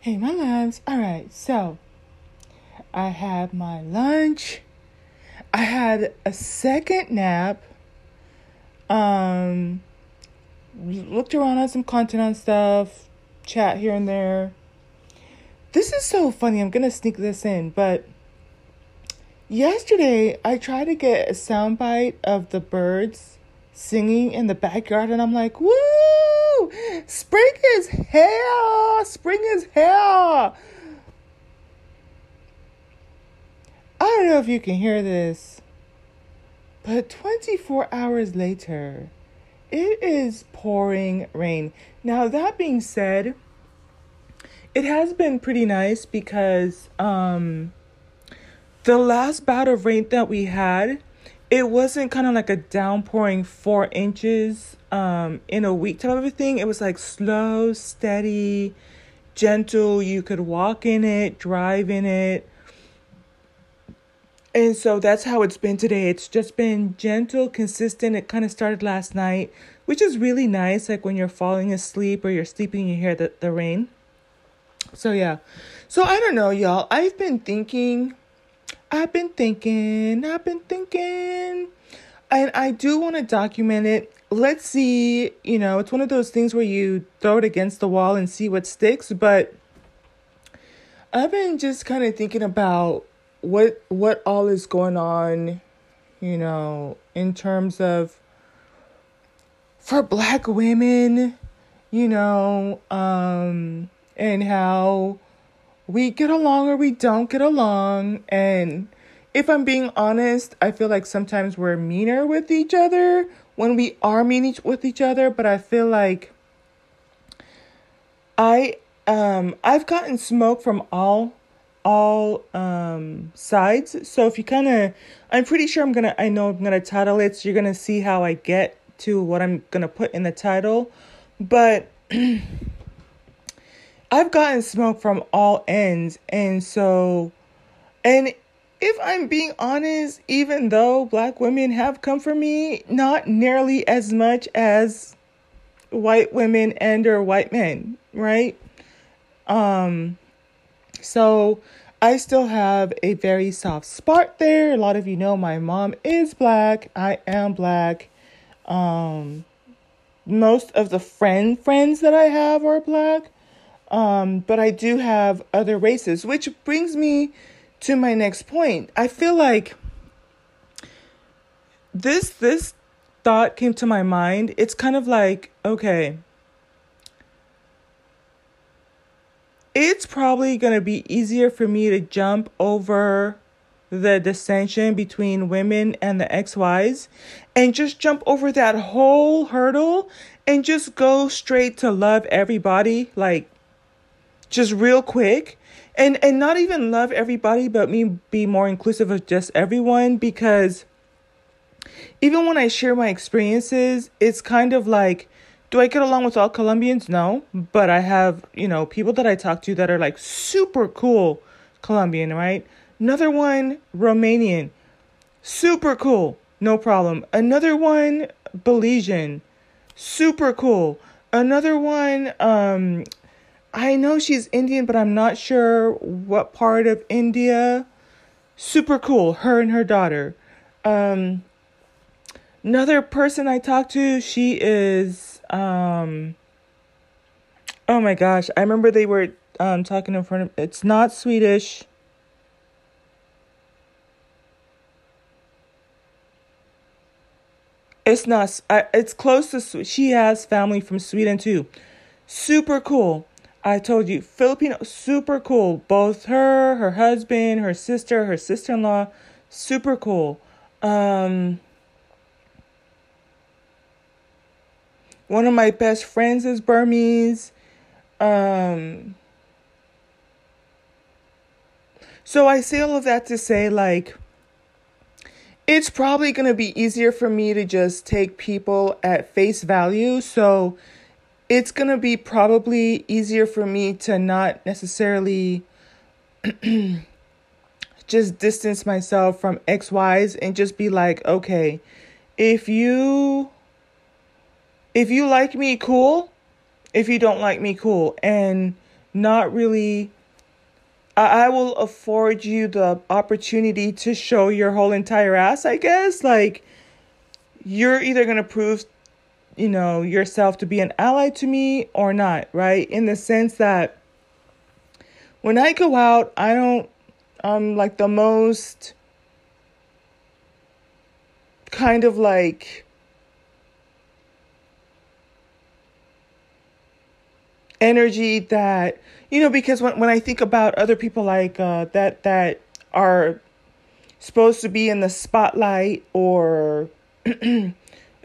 Hey, my loves. All right, so I had my lunch. I had a second nap. Um, looked around on some content on stuff, chat here and there. This is so funny. I'm gonna sneak this in, but yesterday I tried to get a soundbite of the birds singing in the backyard, and I'm like, woo! Spring is here! Spring is here! I don't know if you can hear this, but 24 hours later, it is pouring rain. Now, that being said, it has been pretty nice because um, the last bout of rain that we had, it wasn't kind of like a downpouring four inches um, in a week type of a thing. It was like slow, steady, gentle. You could walk in it, drive in it. And so that's how it's been today. It's just been gentle, consistent. It kind of started last night, which is really nice. Like when you're falling asleep or you're sleeping, you hear the, the rain. So, yeah. So, I don't know, y'all. I've been thinking, I've been thinking, I've been thinking. And I do want to document it let's see, you know, it's one of those things where you throw it against the wall and see what sticks, but I've been just kind of thinking about what what all is going on, you know, in terms of for black women, you know, um and how we get along or we don't get along and if I'm being honest, I feel like sometimes we're meaner with each other when we are meeting with each other, but I feel like I um I've gotten smoke from all all um sides. So if you kind of I'm pretty sure I'm going to I know I'm going to title it so you're going to see how I get to what I'm going to put in the title. But I've gotten smoke from all ends and so and if I'm being honest, even though black women have come for me, not nearly as much as white women and or white men, right? Um so I still have a very soft spot there. A lot of you know my mom is black. I am black. Um most of the friend friends that I have are black. Um but I do have other races, which brings me to my next point. I feel like this this thought came to my mind. It's kind of like, okay, it's probably going to be easier for me to jump over the dissension between women and the XYs and just jump over that whole hurdle and just go straight to love everybody like just real quick and and not even love everybody but me be more inclusive of just everyone because even when I share my experiences it's kind of like do I get along with all Colombians? No, but I have, you know, people that I talk to that are like super cool Colombian, right? Another one, Romanian. Super cool. No problem. Another one, Belizean. Super cool. Another one, um, I know she's Indian, but I'm not sure what part of India. Super cool, her and her daughter. Um, another person I talked to, she is um Oh my gosh, I remember they were um talking in front of it's not Swedish. It's not it's close to she has family from Sweden too. Super cool. I told you, Filipino, super cool. Both her, her husband, her sister, her sister in law, super cool. Um, one of my best friends is Burmese. Um, so I say all of that to say, like, it's probably going to be easier for me to just take people at face value. So, it's going to be probably easier for me to not necessarily just distance myself from XYs and just be like, okay, if you if you like me, cool. If you don't like me, cool. And not really I, I will afford you the opportunity to show your whole entire ass, I guess. Like you're either to prove you know yourself to be an ally to me or not, right? In the sense that when I go out, I don't I'm like the most kind of like energy that you know because when when I think about other people like uh, that that are supposed to be in the spotlight or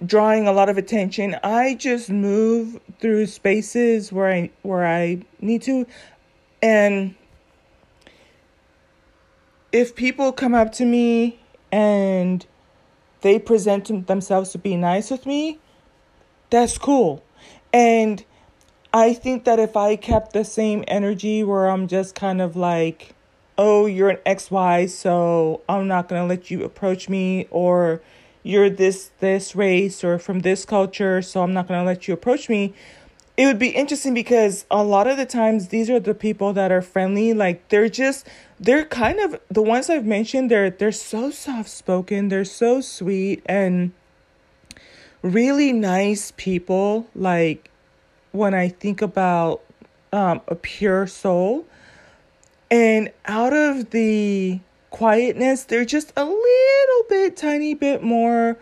drawing a lot of attention I just move through spaces where I where I need to and if people come up to me and they present themselves to be nice with me, that's cool. And I think that if I kept the same energy where I'm just kind of like, oh, you're an XY, so I'm not going to let you approach me, or you're this this race or from this culture, so I'm not going to let you approach me. It would be interesting because a lot of the times these are the people that are friendly, like they're just they're kind of the ones I've mentioned, they're they're so soft spoken, they're so sweet and really nice people. Like when I think about um, a pure soul. And out of the quietness, they're just a little bit, tiny bit more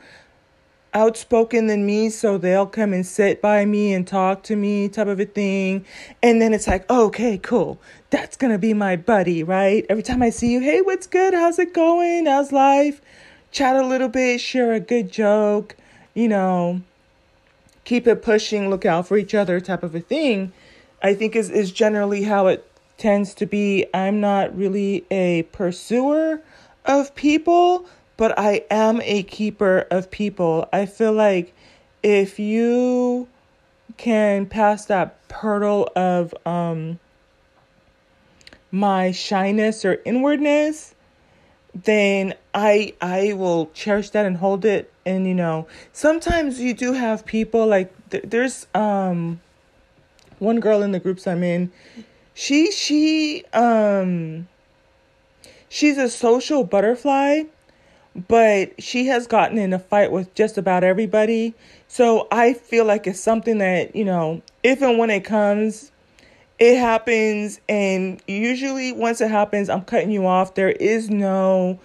outspoken than me. So they'll come and sit by me and talk to me, type of a thing. And then it's like, okay, cool. That's to be my buddy, right? Every time I see you, hey, what's good? How's it going? How's life? Chat a little bit, share a good joke, you know, keep it pushing, look out for each other type of a thing, I think is, is generally how it tends to be. I'm not really a pursuer of people, but I am a keeper of people. I feel like if you can pass that hurdle of um my shyness or inwardness, then I I will cherish that and hold it. And you know, sometimes you do have people like th- there's um one girl in the groups I'm in. She she um she's a social butterfly, but she has gotten in a fight with just about everybody. So I feel like it's something that, you know, if and when it comes, it happens. And usually once it happens i'm cutting you off. There is no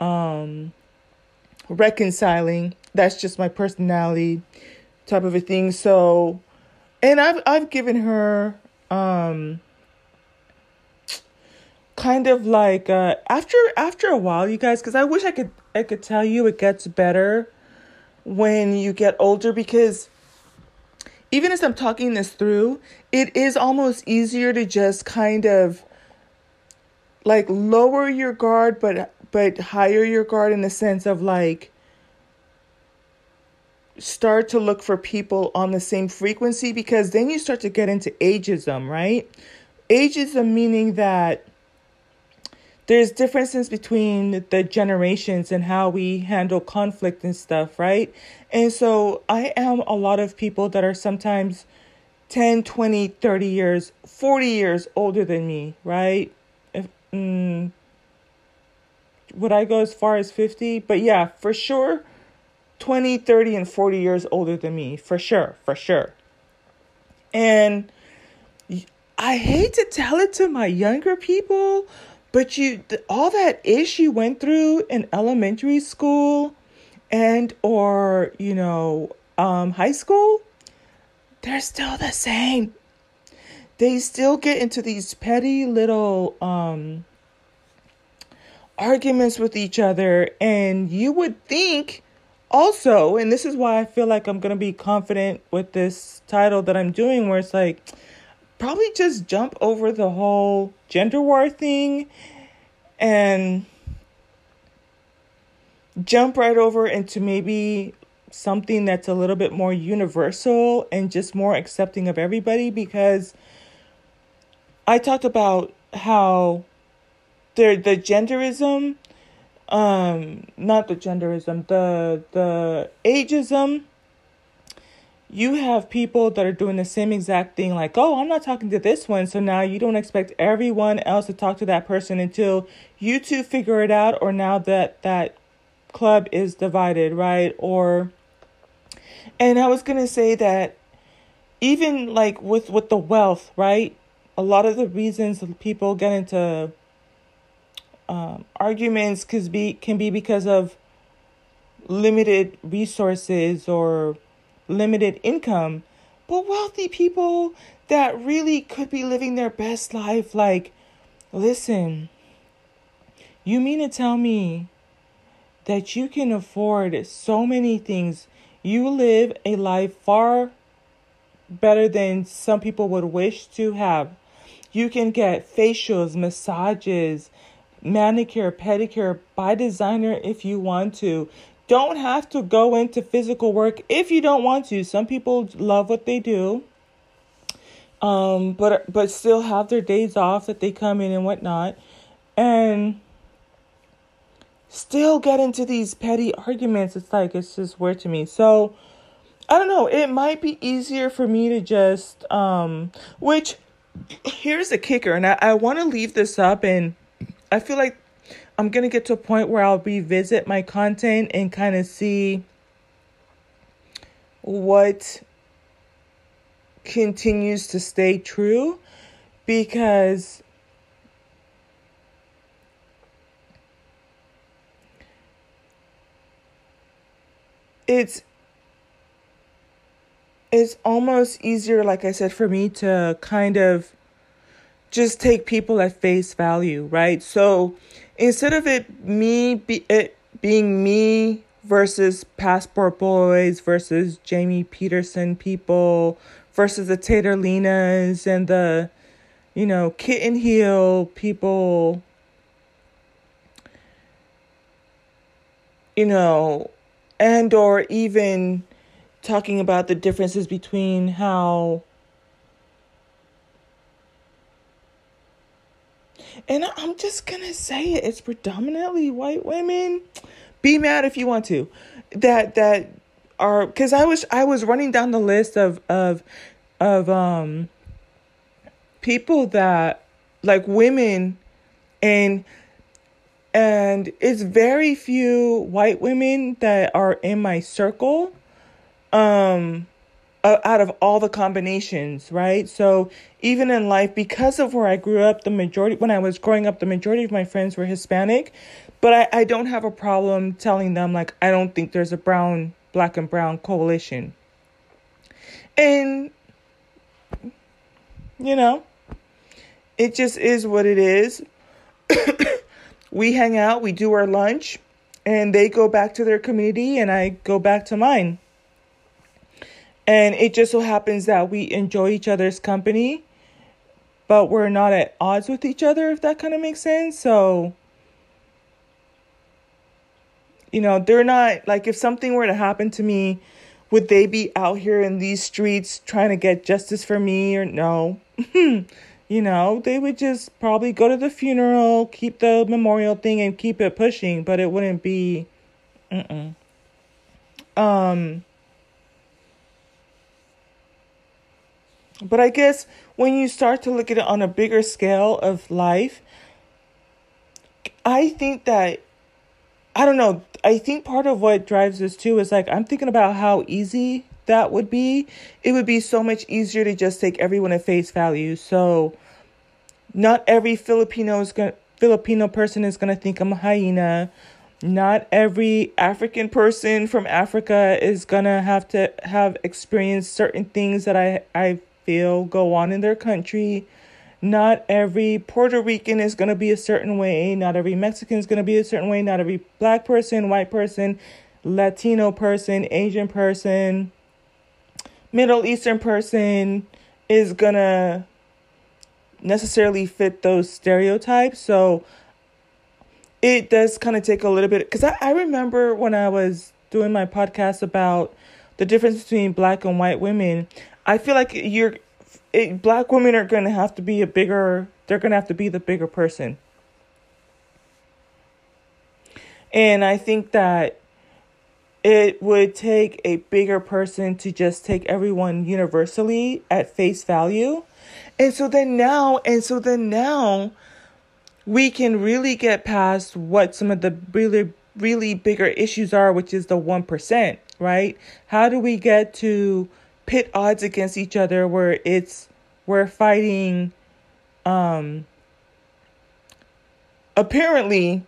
um reconciling. That's just my personality type of a thing. So and i've i've given her um kind of like uh after after a while you guys because i wish i could i could tell you it gets better when you get older because even as I'm talking this through, it is almost easier to just kind of like lower your guard but but higher your guard in the sense of like start to look for people on the same frequency because then you start to get into ageism, right? Ageism meaning that there's differences between the generations and how we handle conflict and stuff, right? And so I am a lot of people that are sometimes 10, 20, 30 years, 40 years older than me, right? If, mm, would I go as far as 50? But yeah, for sure, 20, 30, and 40 years older than me, for sure, for sure. And I hate to tell it to my younger people, but you all that ish you went through in elementary school and or, you know, um high school, they're still the same. They still get into these petty little um arguments with each other and you would think also, and this is why I feel like I'm going to be confident with this title that I'm doing where it's like probably just jump over the whole gender war thing and jump right over into maybe something that's a little bit more universal and just more accepting of everybody because I talked about how the the genderism um not the genderism the the ageism you have people that are doing the same exact thing, like, oh, I'm not talking to this one. So now you don't expect everyone else to talk to that person until you two figure it out, or now that that club is divided, right? Or, and I was going to say that even like with, with the wealth, right? A lot of the reasons people get into um, arguments can be, can be because of limited resources or limited income, but wealthy people that really could be living their best life. Like, listen, you mean to tell me that you can afford so many things? You live a life far better than some people would wish to have. You can get facials, massages, manicure, pedicure by designer if you want to don't have to go into physical work if you don't want to. Some people love what they do. Um, but but still have their days off that they come in and whatnot, and still get into these petty arguments. It's like it's just weird to me. So I don't know. It might be easier for me to just um, which here's the kicker, and I, I want to leave this up, and I feel like I'm going to get to a point where I'll revisit my content and kind of see what continues to stay true because it's it's almost easier like I said for me to kind of just take people at face value, right? So instead of it me be it being me versus passport boys versus Jamie Peterson people versus the Tater Linas and the you know kitten heel people you know and or even talking about the differences between how and I'm just gonna say it, it's predominantly white women. Be mad if you want to. That that are because I was I was running down the list of of of um people that like women and and it's very few white women that are in my circle um out of all the combinations, right? So even in life, because of where I grew up, the majority, when I was growing up, the majority of my friends were Hispanic, but I, I don't have a problem telling them, like, I don't think there's a brown, black and brown coalition. And, you know, it just is what it is. we hang out, we do our lunch, and they go back to their community, and I go back to mine. And it just so happens that we enjoy each other's company, but we're not at odds with each other, if that kind of makes sense. So, you know, they're not like if something were to happen to me, would they be out here in these streets trying to get justice for me or no? you know, they would just probably go to the funeral, keep the memorial thing and keep it pushing, but it wouldn't be mm um But I guess when you start to look at it on a bigger scale of life, I think that, I don't know, I think part of what drives this too is like, I'm thinking about how easy that would be. It would be so much easier to just take everyone at face value. So, not every Filipino is going Filipino person is going to think I'm a hyena. Not every African person from Africa is going to have to have experienced certain things that I I've feel go on in their country. Not every Puerto Rican is going to be a certain way. Not every Mexican is going to be a certain way. Not every black person, white person, Latino person, Asian person, Middle Eastern person is going to necessarily fit those stereotypes. So it does kind of take a little bit because I, I remember when I was doing my podcast about the difference between black and white women, I feel like you're it, black women are going to have to be a bigger they're going to have to be the bigger person. And I think that it would take a bigger person to just take everyone universally at face value. And so then now, and so then now, we can really get past what some of the really, really bigger issues are, which is the 1%, right? How do we get to pit odds against each other where it's, we're fighting, um, apparently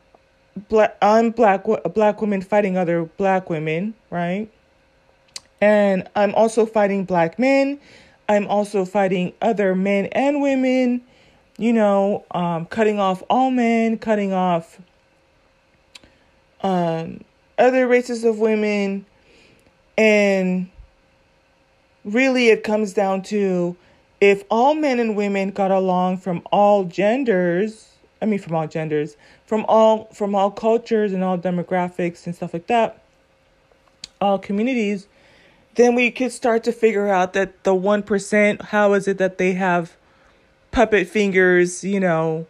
black I'm black black women fighting other black women, right? And I'm also fighting black men. I'm also fighting other men and women, you know, um, cutting off all men, cutting off um, other races of women. And really, it comes down to if all men and women got along from all genders, I mean, from all genders, from all from all cultures and all demographics and stuff like that, all communities, then we could start to figure out that the one percent. How is it that they have puppet fingers? You know,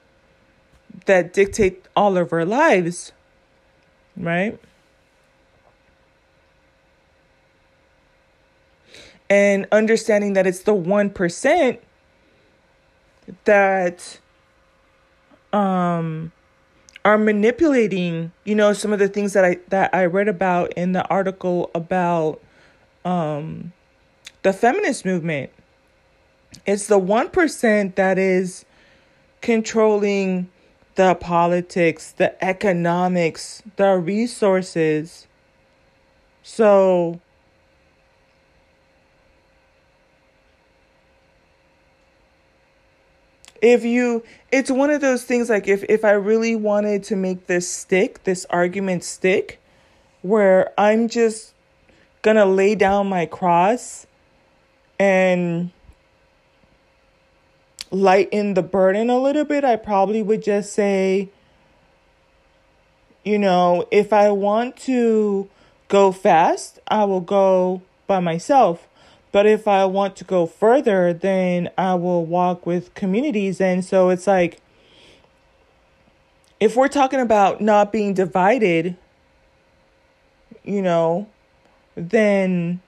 that dictate all of our lives, right? And understanding that it's the 1% that um are manipulating you know some of the things that i that i read about in the article about um the feminist movement. It's the 1% that is controlling the politics the economics the resources. So if you it's one of those things like if if i really wanted to make this stick this argument stick where i'm just gonna lay down my cross and lighten the burden a little bit i probably would just say you know if i want to go fast i will go by myself but if I want to go further, then I will walk with communities. And so it's like, if we're talking about not being divided, you know, then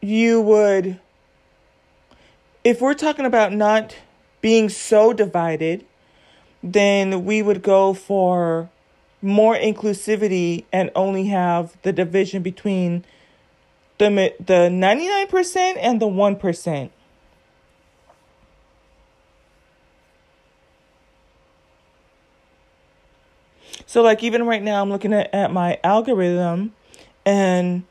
you would, if we're talking about not being so divided, then we would go for more inclusivity and only have the division between the the 99% and the 1%. So like even right now I'm looking at, at my algorithm and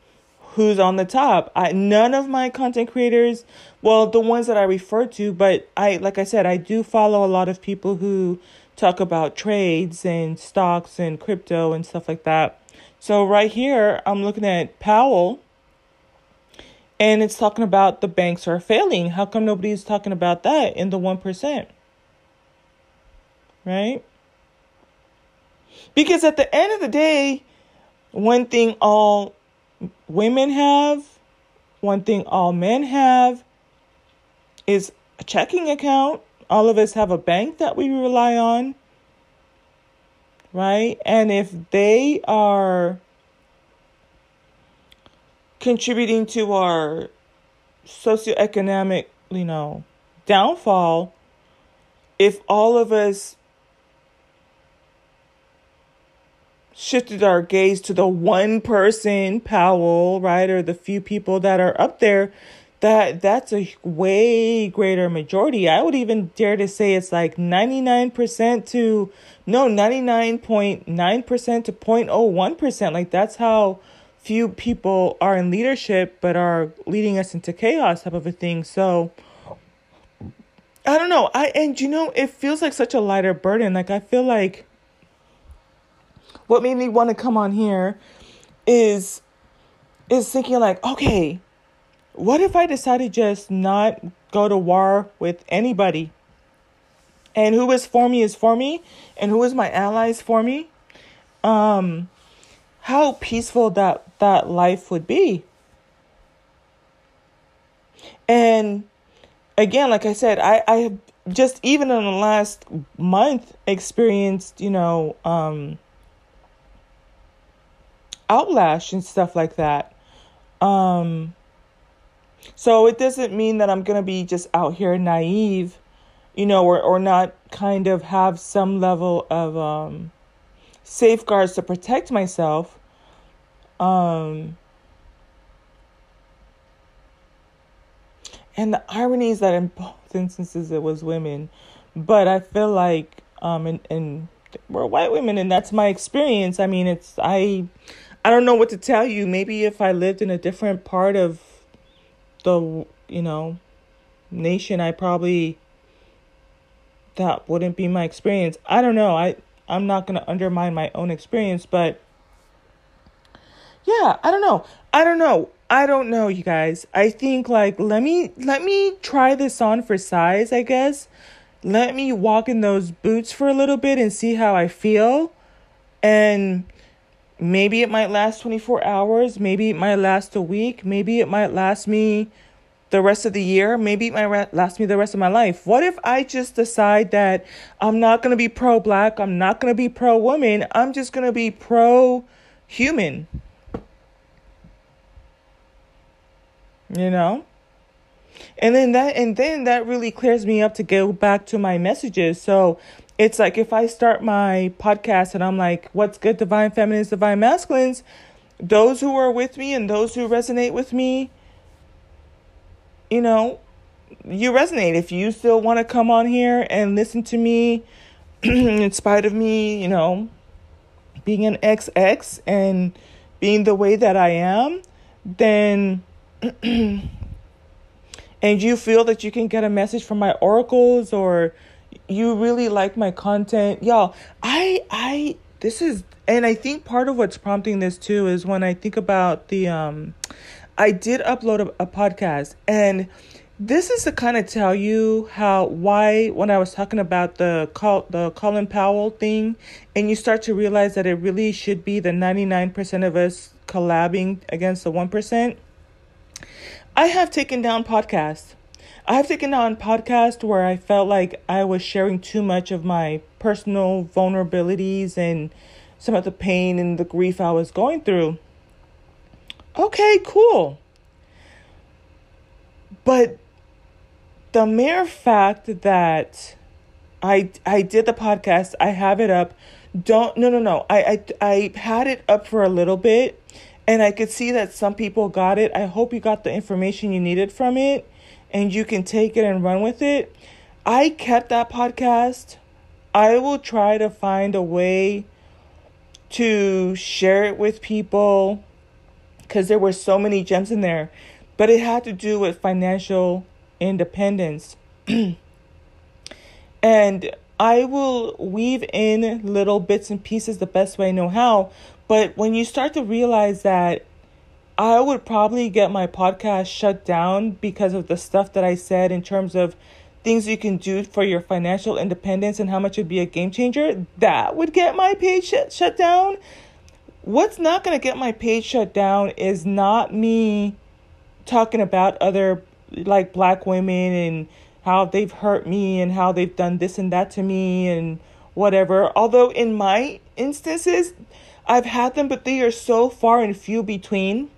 who's on the top. I none of my content creators, well the ones that I refer to, but I like I said I do follow a lot of people who talk about trades and stocks and crypto and stuff like that. So right here, I'm looking at Powell and it's talking about the banks are failing. How come nobody's talking about that in the 1%? Right? Because at the end of the day, one thing all women have, one thing all men have is a checking account all of us have a bank that we rely on, right? And if they are contributing to our socioeconomic, you know, downfall, if all of us shifted our gaze to the one person, Powell, right, or the few people that are up there, that that's a way greater majority. I would even dare to say it's like 99% to no 99.9% to 0.01%. Like that's how few people are in leadership but are leading us into chaos type of a thing. So I don't know. I and you know it feels like such a lighter burden. Like I feel like what made me want to come on here is is thinking like, okay, what if I decided just not go to war with anybody? And who is for me is for me, and who is my allies for me? Um, how peaceful that that life would be. And again, like I said, I I just even in the last month experienced, you know, um, outlash and stuff like that. Um, so it doesn't mean that I'm going to be just out here naive, you know, or, or not kind of have some level of um, safeguards to protect myself. Um, and the irony is that in both instances it was women, but I feel like um, and and we're white women, and that's my experience. I mean, it's I, I don't know what to tell you. Maybe if I lived in a different part of the you know nation, I probably that wouldn't be my experience. I don't know. I I'm not going to undermine my own experience, but yeah, I don't know. I don't know. I don't know, you guys. I think like let me let me try this on for size, I guess. Let me walk in those boots for a little bit and see how I feel. And maybe it might last 24 hours, maybe it might last a week, maybe it might last me the rest of the year. Maybe it might last me the rest of my life. What if I just decide that I'm not going to be pro black, I'm not going to be pro woman, I'm just going to be pro human? You know? And then that and then that really clears me up to go back to my messages. So it's like if I start my podcast and I'm like, what's good, divine feminines, divine masculines, those who are with me and those who resonate with me, you know, you resonate. If you still want to come on here and listen to me, in spite of me, you know, being an XX and being the way that I am, then and you feel that you can get a message from my oracles or you really like my content, y'all, I I this is and I think part of what's prompting this too is when I think about the um I did upload a, a podcast and this is to kind of tell you how why when I was talking about the call the Colin Powell thing and you start to realize that it really should be the 99% of us collabing against the 1%. I have taken down podcasts. I have taken on podcasts where I felt like I was sharing too much of my personal vulnerabilities and some of the pain and the grief I was going through. Okay, cool. But the mere fact that I I did the podcast, I have it up. Don't no no no. I I I had it up for a little bit and I could see that some people got it. I hope you got the information you needed from it and you can take it and run with it. I kept that podcast. I will try to find a way to share it with people because there were so many gems in there, but it had to do with financial independence. and I will weave in little bits and pieces the best way I know how. But when you start to realize that I would probably get my podcast shut down because of the stuff that I said in terms of things you can do for your financial independence and how much would be a game changer, that would get my page sh- shut down. What's not going to get my page shut down is not me talking about other like black women and how they've hurt me and how they've done this and that to me and whatever. Although in my instances, I've had them, but they are so far and few between.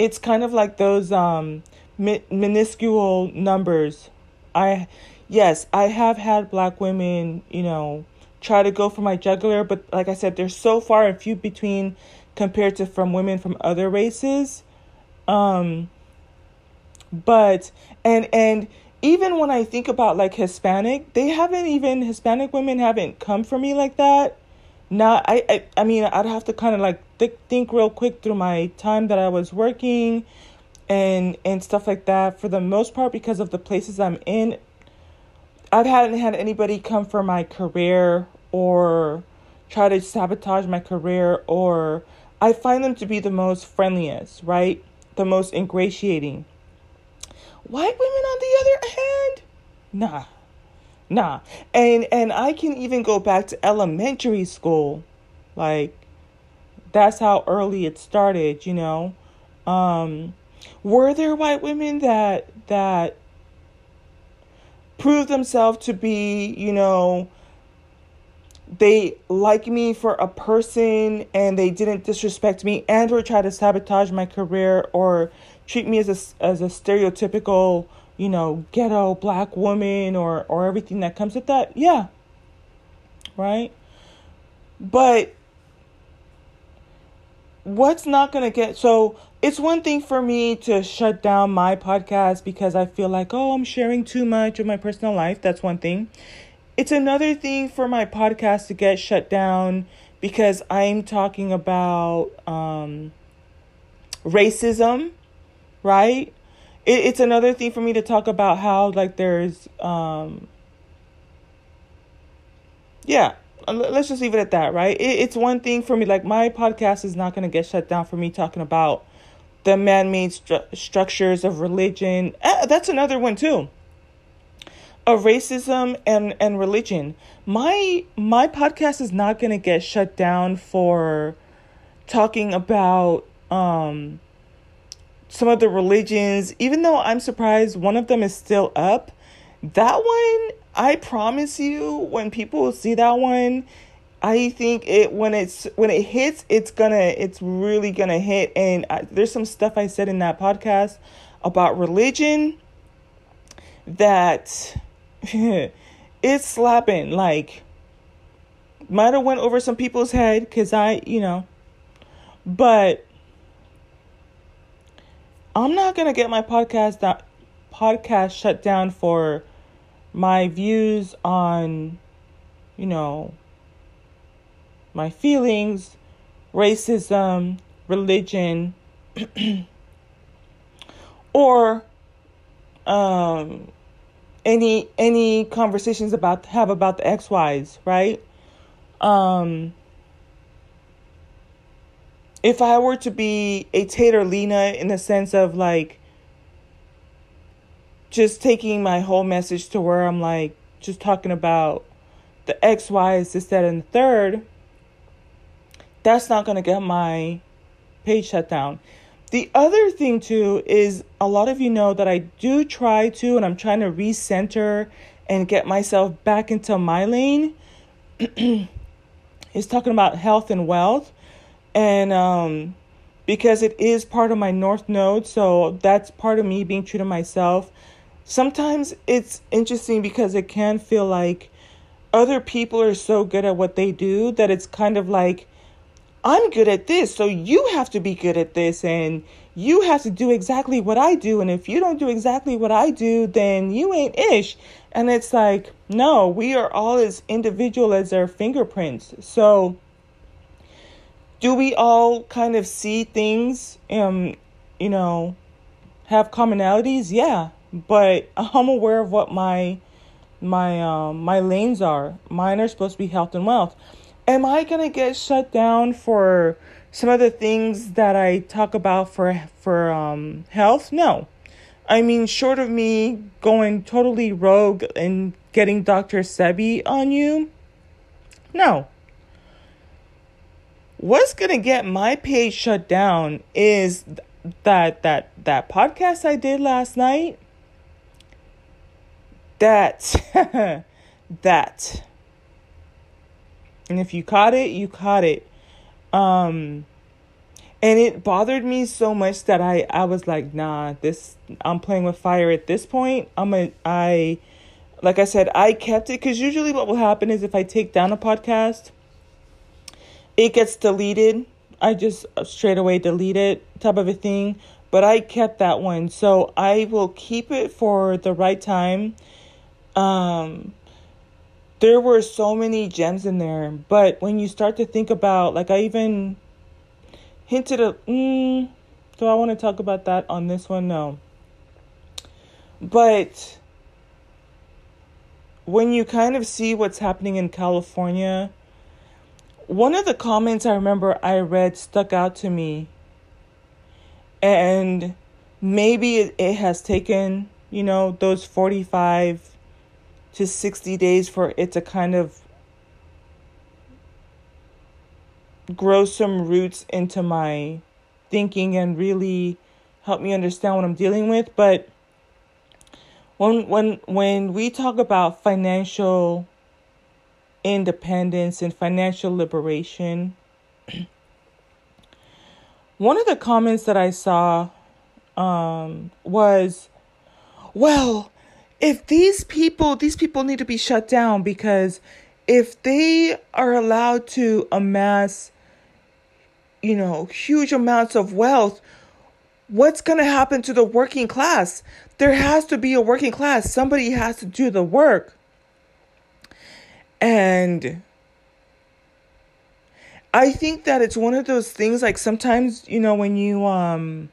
It's kind of like those um, mi- minuscule numbers. I, yes, I have had black women, you know, try to go for my jugular, but like I said, they're so far and few between compared to from women from other races. Um, but and and even when I think about like Hispanic, they haven't even Hispanic women haven't come for me like that. Not I I, I mean I'd have to kind of like th- think real quick through my time that I was working and and stuff like that for the most part because of the places I'm in. I hadn't had anybody come for my career or try to sabotage my career or I find them to be the most friendliest, right? The most ingratiating. White women, on the other hand, nah, nah. And and I can even go back to elementary school, like that's how early it started. You know, um, were there white women that that proved themselves to be, you know, they like me for a person and they didn't disrespect me and or try to sabotage my career or treat me as a, as a stereotypical, you know, ghetto black woman or or everything that comes with that. Yeah. Right? But what's not going to get so it's one thing for me to shut down my podcast because I feel like, oh, I'm sharing too much of my personal life. That's one thing. It's another thing for my podcast to get shut down because I'm talking about um, racism, right? It, it's another thing for me to talk about how, like, there's, um, yeah, let's just leave it at that, right? It, it's one thing for me, like, my podcast is not going to get shut down for me talking about the man made stru- structures of religion. Uh, that's another one, too of racism and and religion. My my podcast is not going to get shut down for talking about um some of the religions even though I'm surprised one of them is still up. That one, I promise you when people see that one, I think it when it's when it hits, it's gonna it's really gonna hit. And I, there's some stuff I said in that podcast about religion that it's slapping. Like, might have went over some people's head because I, you know, but I'm not gonna get my podcast that podcast shut down for my views on, you know, my feelings, racism, religion, or um any any conversations about have about the XYs, right? Um if I were to be a Tater Lena in the sense of like just taking my whole message to where I'm like just talking about the X, Y, is this, that, and the third, that's not gonna get my page shut down. The other thing too is a lot of you know that I do try to, and I'm trying to recenter and get myself back into my lane. is talking about health and wealth, and um, because it is part of my North Node, so that's part of me being true to myself. Sometimes it's interesting because it can feel like other people are so good at what they do that it's kind of like I'm good at this, so you have to be good at this, and you have to do exactly what I do. And if you don't do exactly what I do, then you ain't ish. And it's like, no, we are all as individual as our fingerprints. So, do we all kind of see things, um, you know, have commonalities? Yeah, but I'm aware of what my my um my lanes are. Mine are supposed to be health and wealth am I to get shut down for some of the things that I talk about for for um, health? No. I mean, short of me going totally rogue and getting Dr. Sebi on you, no. What's gonna get my page shut down is that that that podcast I did last night. That that and if you caught it, you caught it. Um and it bothered me so much that I I was like, nah, this I'm playing with fire at this point. I'm a I like I said, I kept it cuz usually what will happen is if I take down a podcast, it gets deleted. I just straight away delete it type of a thing, but I kept that one. So I will keep it for the right time. Um there were so many gems in there. But when you start to think about, like, I even hinted a. mm, do I want to talk about that on this one? No. But when you kind of see what's happening in California, one of the comments I remember I read stuck out to me. And maybe it, has taken, you know, those 45 to 60 days for it to kind of grow some roots into my thinking and really help me understand what I'm dealing with. But when when when we talk about financial independence and financial liberation. One of the comments that I saw um, was, well, if these people, these people need to be shut down because if they are allowed to amass, you know, huge amounts of wealth, what's going to happen to the working class? There has to be a working class. Somebody has to do the work. And I think that it's one of those things like sometimes, you know, when you um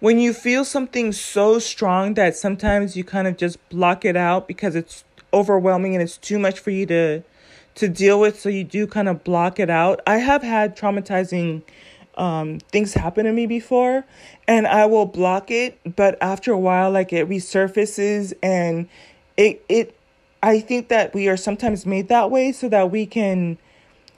when you feel something so strong that sometimes you kind of just block it out because it's overwhelming and it's too much for you to to deal with so you do kind of block it out. I have had traumatizing um, things happen to me before and I will block it, but after a while like it resurfaces and it it I think that we are sometimes made that way so that we can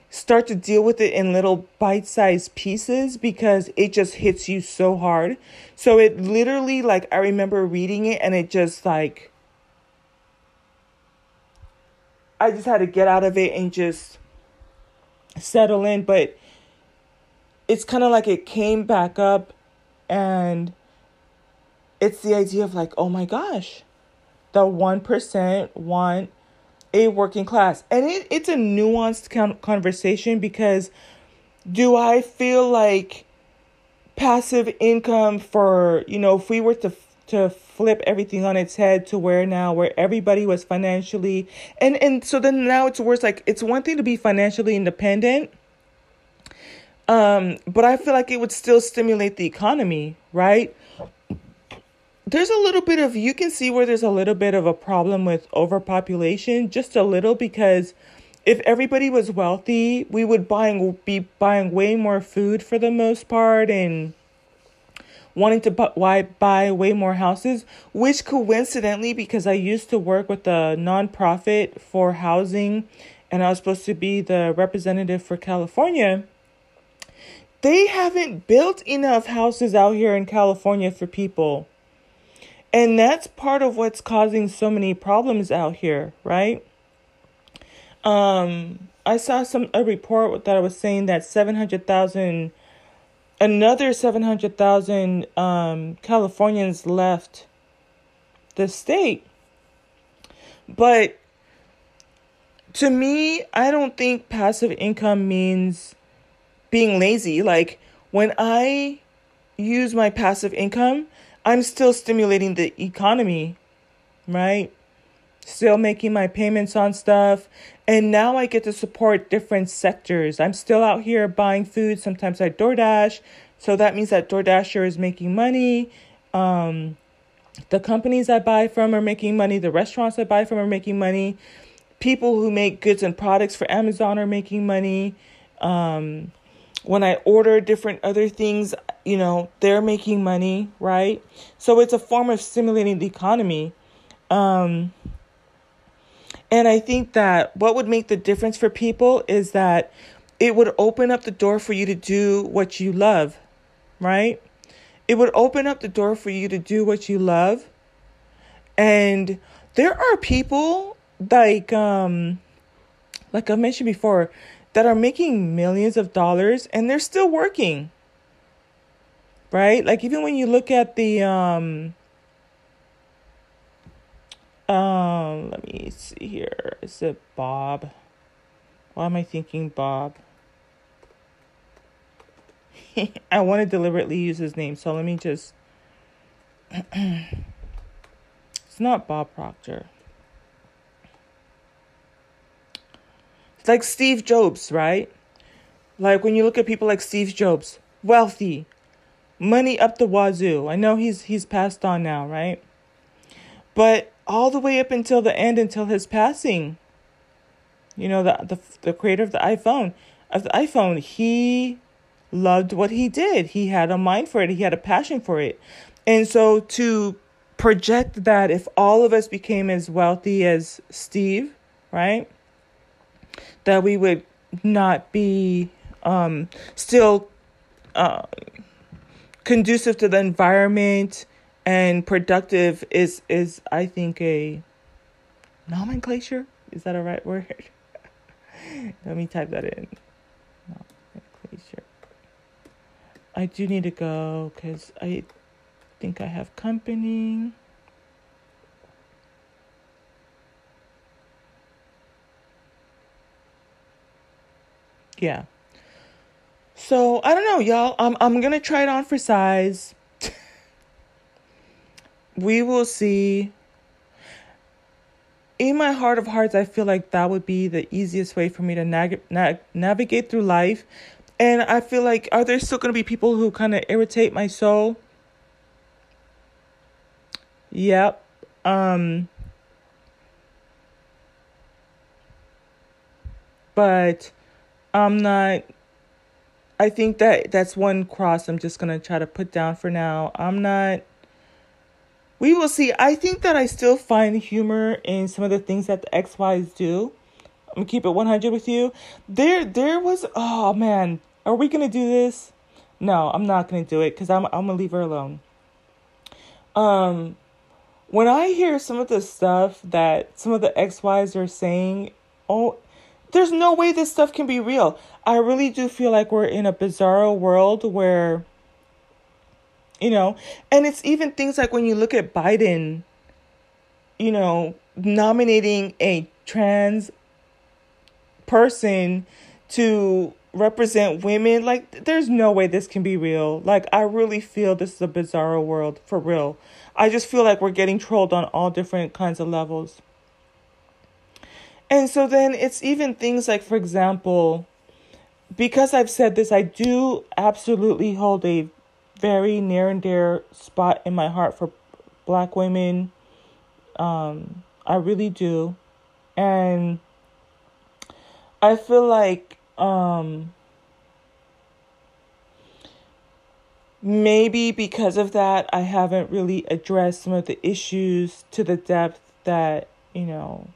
start to deal with it in little bite-sized pieces because it just hits you so hard. So it literally like I remember reading it and it just like I just had to get out of it and just settle in, but it's kind of like it came back up and it's the idea of like, "Oh my gosh, the 1% want a working class. And it, it's a nuanced conversation because do I feel like passive income for, you know, if we were to to flip everything on its head to where now where everybody was financially and and so then now it's worse like it's one thing to be financially independent um but I feel like it would still stimulate the economy, right? There's a little bit of you can see where there's a little bit of a problem with overpopulation just a little because if everybody was wealthy we would buying be buying way more food for the most part and wanting to buy, buy way more houses which coincidentally because i used to work with a nonprofit for housing and i was supposed to be the representative for california they haven't built enough houses out here in california for people and that's part of what's causing so many problems out here, right? Um, I saw some a report that I was saying that 700,000 another 700,000 um, Californians left the state. But to me, I don't think passive income means being lazy. Like when I use my passive income, I'm still stimulating the economy, right? Still making my payments on stuff. And now I get to support different sectors. I'm still out here buying food. Sometimes I DoorDash. So that means that DoorDasher is making money. Um, the companies I buy from are making money. The restaurants I buy from are making money. People who make goods and products for Amazon are making money. Um, when I order different other things, you know, they're making money, right? So it's a form of stimulating the economy. Um, and I think that what would make the difference for people is that it would open up the door for you to do what you love, right? It would open up the door for you to do what you love. And there are people like um like I mentioned before, that are making millions of dollars and they're still working. Right? Like even when you look at the um um let me see here. Is it Bob? Why am I thinking Bob? I want to deliberately use his name, so let me just It's not Bob Proctor. It's like Steve Jobs, right? Like when you look at people like Steve Jobs, wealthy, money up the wazoo. I know he's he's passed on now, right? But all the way up until the end, until his passing, you know, the the the creator of the iPhone, of the iPhone, he loved what he did. He had a mind for it. He had a passion for it, and so to project that if all of us became as wealthy as Steve, right? that we would not be um, still uh, conducive to the environment and productive is is I think a nomenclature. Is that a right word? Let me type that in. Nomenclature. I do need to go because I think I have company. Yeah. So I don't know, y'all. I'm I'm gonna try it on for size. we will see. In my heart of hearts, I feel like that would be the easiest way for me to nag- nag- navigate through life. And I feel like, are there still going to be people who kind of irritate my soul? Yep. Um, but I'm not I think that that's one cross I'm just going to try to put down for now. I'm not we will see. I think that I still find humor in some of the things that the XYs do. I'm gonna keep it 100 with you. There, there was. Oh man, are we gonna do this? No, I'm not gonna do it because I'm. I'm gonna leave her alone. Um, when I hear some of the stuff that some of the XYs are saying, oh, there's no way this stuff can be real. I really do feel like we're in a bizarre world where, you know, and it's even things like when you look at Biden, you know, nominating a trans person to represent women like there's no way this can be real. Like i really feel this is a bizarre world for real. I just feel like we're getting trolled on all different kinds of levels and so then it's even things like, for example, because I've said this, I do absolutely hold a very near and dear spot in my heart for black women. Um, I really do. And I feel like um, maybe because of that, I haven't really addressed some of the issues to the depth that, you know,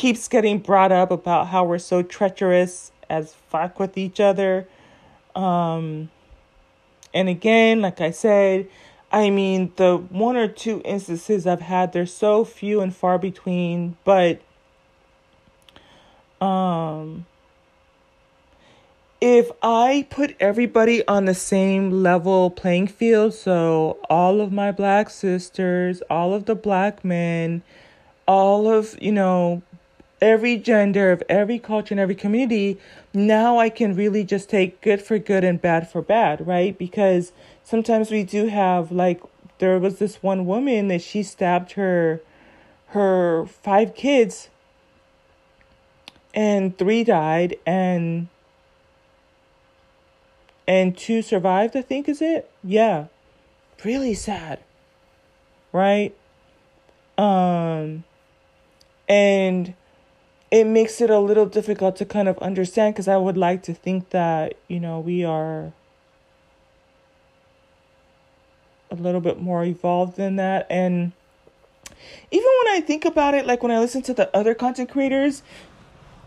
keeps getting brought up about how we're so treacherous as fuck with each other. Um, and again, like I said, I mean, the one or two instances I've had, they're so few and far between, but um, if I put everybody on the same level playing field, so all of my black sisters, all of the black men, all of, you know, every gender, of every culture, and every community, now I can really just take good for good and bad for bad, right? Because sometimes we do have like there was this one woman that she stabbed her her five kids and three died and and two survived, I think is it? Yeah. Really sad. Right? Um and it makes it a little difficult to kind of understand because I would like to think that, you know, we are a little bit more evolved than that. And even when I think about it, like when I listen to the other content creators,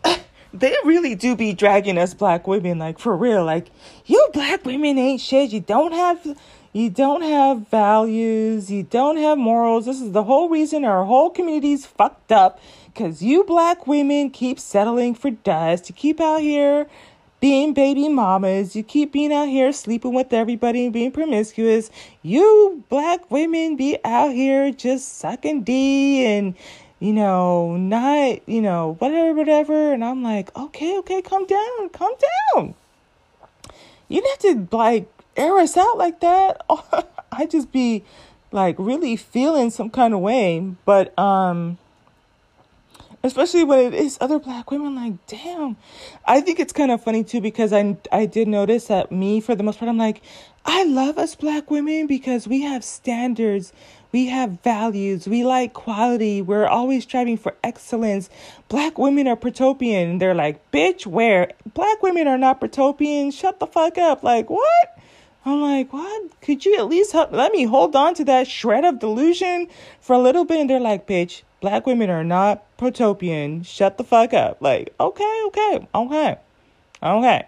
they really do be dragging us black women, like for real. Like, you black women ain't shit. You don't have you don't have values, you don't have morals. This is the whole reason our whole community's fucked up because you black women keep settling for dust. You keep out here being baby mamas. You keep being out here sleeping with everybody and being promiscuous. You black women be out here just sucking D and, you know, not, you know, whatever, whatever. And I'm like, okay, okay, calm down, calm down. You don't have to, like, air us out like that. I just be, like, really feeling some kind of way. But, um, especially when it is other black women like damn. I think it's kind of funny too because i i did notice that me for the most part i'm like i love us black women because we have standards we have values we like quality we're always striving for excellence. Black women are protopian they're like bitch where? Black women are not protopian. Shut the fuck up. Like what I'm like, what? Could you at least help? Let me hold on to that shred of delusion for a little bit. And they're like, bitch, black women are not protopian. Shut the fuck up. Like, okay, okay, okay, okay.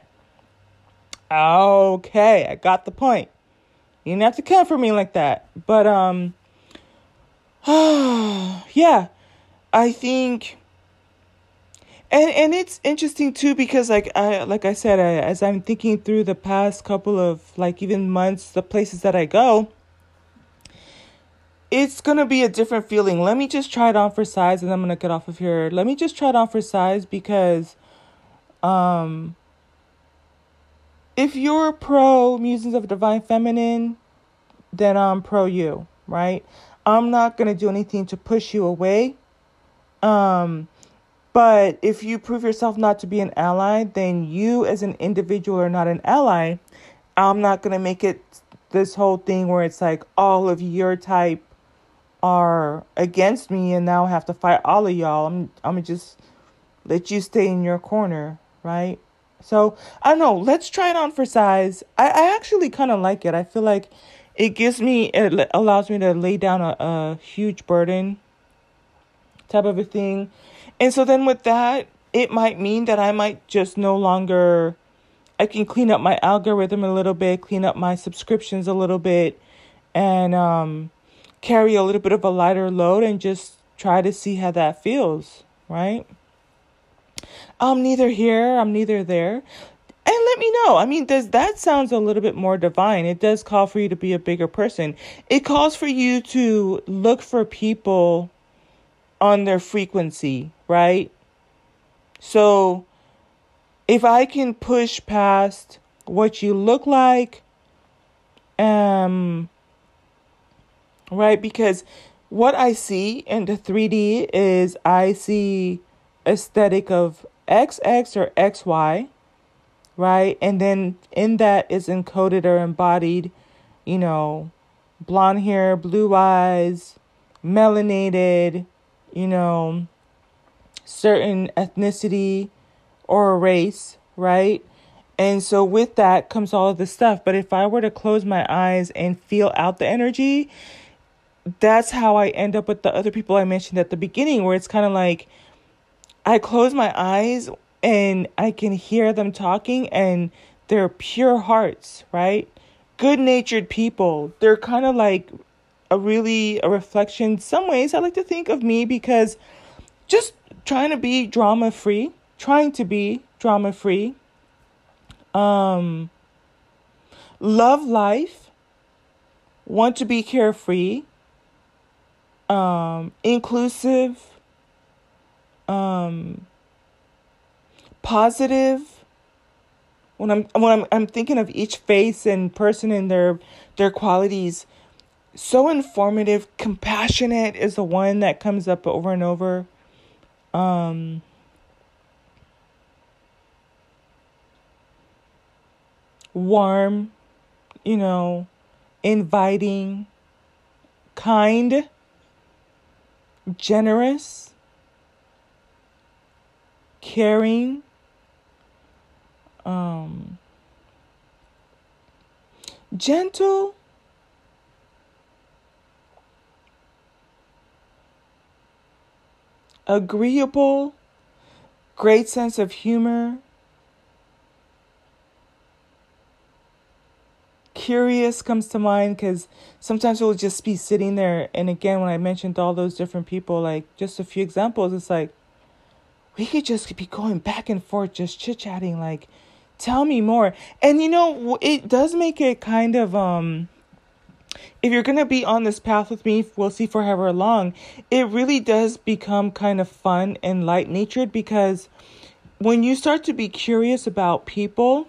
Okay, I got the point. You didn't have to come for me like that. But, um, yeah, I think and and it's interesting too because like I like I said I, as I'm thinking through the past couple of like even months the places that I go it's gonna be a different feeling. Let me just try it on for size and I'm gonna get off of here. Let me just try it on for size because um if you're pro musings of divine feminine, then I'm pro you, right? I'm not gonna do anything to push you away. Um but if you prove yourself not to be an ally, then you as an individual are not an ally. I'm not going to make it this whole thing where it's like all of your type are against me and now I have to fight all of y'all. I'm I'm just let you stay in your corner, right? So, I don't know, let's try it on for size. I, I actually kind of like it. I feel like it gives me it allows me to lay down a, a huge burden type of a thing and so then with that, it might mean that I might just no longer I can clean up my algorithm a little bit, clean up my subscriptions a little bit and um carry a little bit of a lighter load and just try to see how that feels, right? I'm neither here, I'm neither there. And let me know. I mean, does that sounds a little bit more divine? It does call for you to be a bigger person. It calls for you to look for people on their frequency, right? So if I can push past what you look like, um, right? Because what I see in the 3D is I see aesthetic of XX or XY, right? And then in that is encoded or embodied, you know, blonde hair, blue eyes, melanated, you know, certain ethnicity or race, right? And so with that comes all of this stuff. But if I were to close my eyes and feel out the energy, that's how I end up with the other people I mentioned at the beginning, where it's kind of like I close my eyes and I can hear them talking and they're pure hearts, right? Good natured people. They're kind of like a really a reflection. Some ways i like to think of me because just trying to be drama free trying to be drama free um love life want to be carefree um inclusive um positive. When i'm when i'm i'm thinking of each face and person and their their qualities so informative. Compassionate is the one that comes up over and over. Um, warm, you know, inviting, kind, generous, caring, um, gentle agreeable, great sense of humor, curious comes to mind because sometimes we'll just be sitting there. And again, when I mentioned all those different people, like just a few examples, it's like we could just be going back and forth, just chit chatting, like, tell me more. And you know, it does make it kind of, um, if you're going to be on this path with me, we'll see for however long, it really does become kind of fun and light natured because when you start to be curious about people,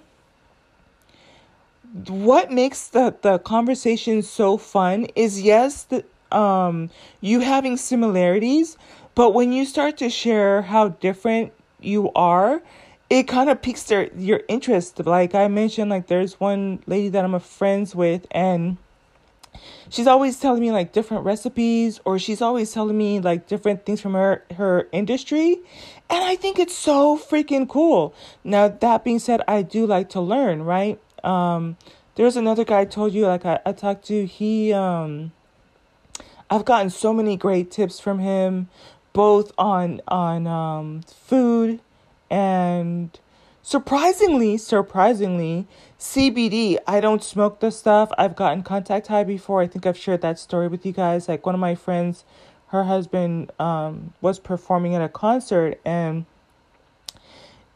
what makes the, the conversation so fun is yes, the, um, you having similarities, but when you start to share how different you are, it kind of piques their your interest. Like I mentioned, like there's one lady that I'm a friends with, and she's always telling me like different recipes or she's always telling me like different things from her her industry. And i think it's so freaking cool. Now that being said i do like to learn right? Um there's another guy i told you like i, I talked to he um i've gotten so many great tips from him both on on um food and surprisingly, surprisingly, CBD, I don't smoke the stuff. I've gotten contact high before. I think I've shared that story with you guys. Like one of my friends, her husband um, was performing at a concert and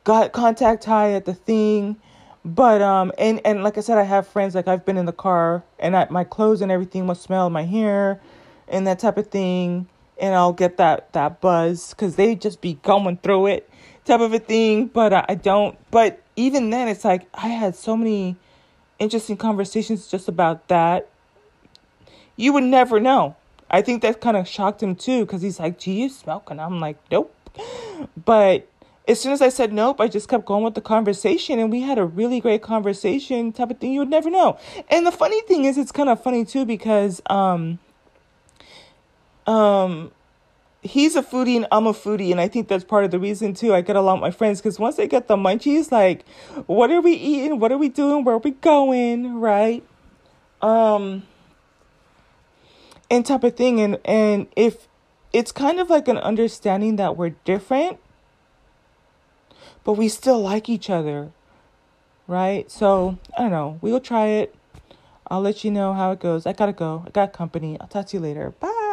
got contact high at the thing. But um and and like I said, I have friends like I've been in the car and I, my clothes and everything will smell my hair and that type of thing, and I'll get that that buzz because they just be going through it type of a thing. But I, don't. But even then, it's like I had so many interesting conversations just about that. You would never know. I think that kind of shocked him too because he's like, "Do you smoke?" And I'm like, "Nope." But as soon as I said nope, I just kept going with the conversation and we had a really great conversation type of thing you would never know. And the funny thing is it's kind of funny too because um um he's a foodie and I'm a foodie and I think that's part of the reason too. I get along with my friends because once they get the munchies like what are we eating? What are we doing? Where are we going? Right? Um and type of thing. And and if it's kind of like an understanding that we're different but we still like each other right? So I don't know. We'll try it. I'll let you know how it goes. I gotta go. I got company. I'll talk to you later. Bye